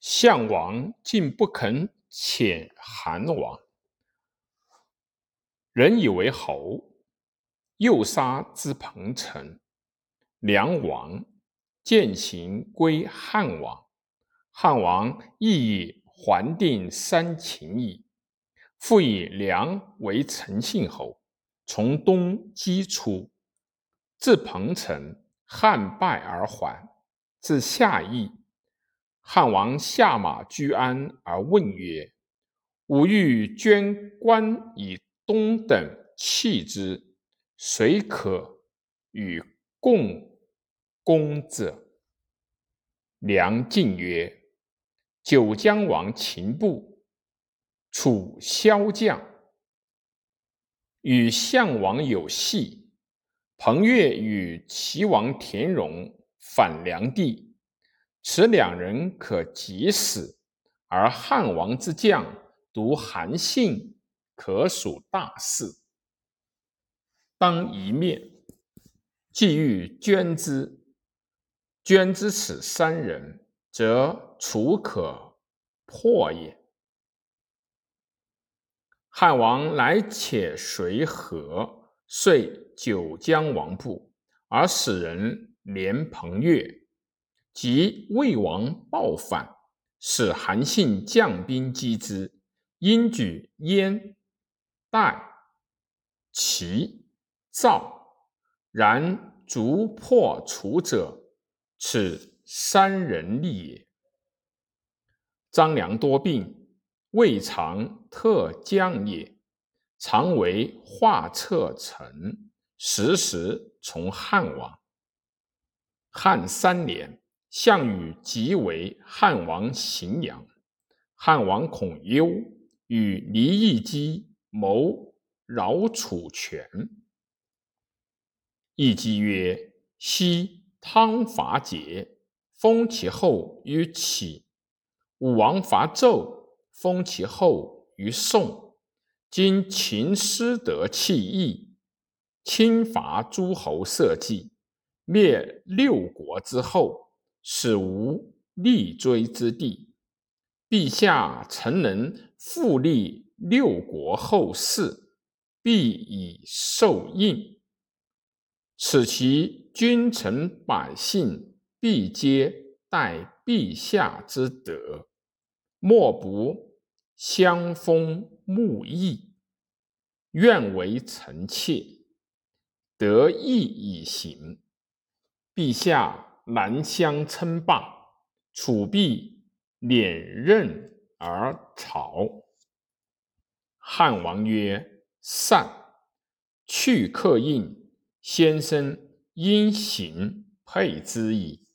项王竟不肯遣韩王，人以为侯，诱杀之彭城。梁王见行归汉王，汉王亦以还定三秦矣，复以梁为陈信侯，从东击出，至彭城，汉败而还，至下邑。汉王下马居安而问曰：“吾欲捐官以东等弃之，谁可与共攻者？”梁敬曰：“九江王秦布，楚骁将，与项王有隙。彭越与齐王田荣反梁地。”此两人可及死，而汉王之将独韩信，可属大事。当一面，既欲捐之，捐之此三人，则楚可破也。汉王乃且随和，遂九江王部，而使人连彭越。及魏王暴反，使韩信将兵击之，因举燕、代、齐、赵，然逐破楚者，此三人力也。张良多病，未尝特将也，常为画策臣，时时从汉王。汉三年。项羽即为汉王荥阳，汉王恐忧，与黎义基谋扰楚权。义基曰：“昔汤伐桀，封其后于启；武王伐纣，封其后于宋。今秦失德弃义，侵伐诸侯社稷，灭六国之后。”使无立锥之地，陛下曾能复立六国后世，必以受应。此其君臣百姓，必皆待陛下之德，莫不相封慕义，愿为臣妾，得意以行。陛下。南乡称霸，楚必敛刃而朝。汉王曰：“善。”去客印，先生因行配之矣。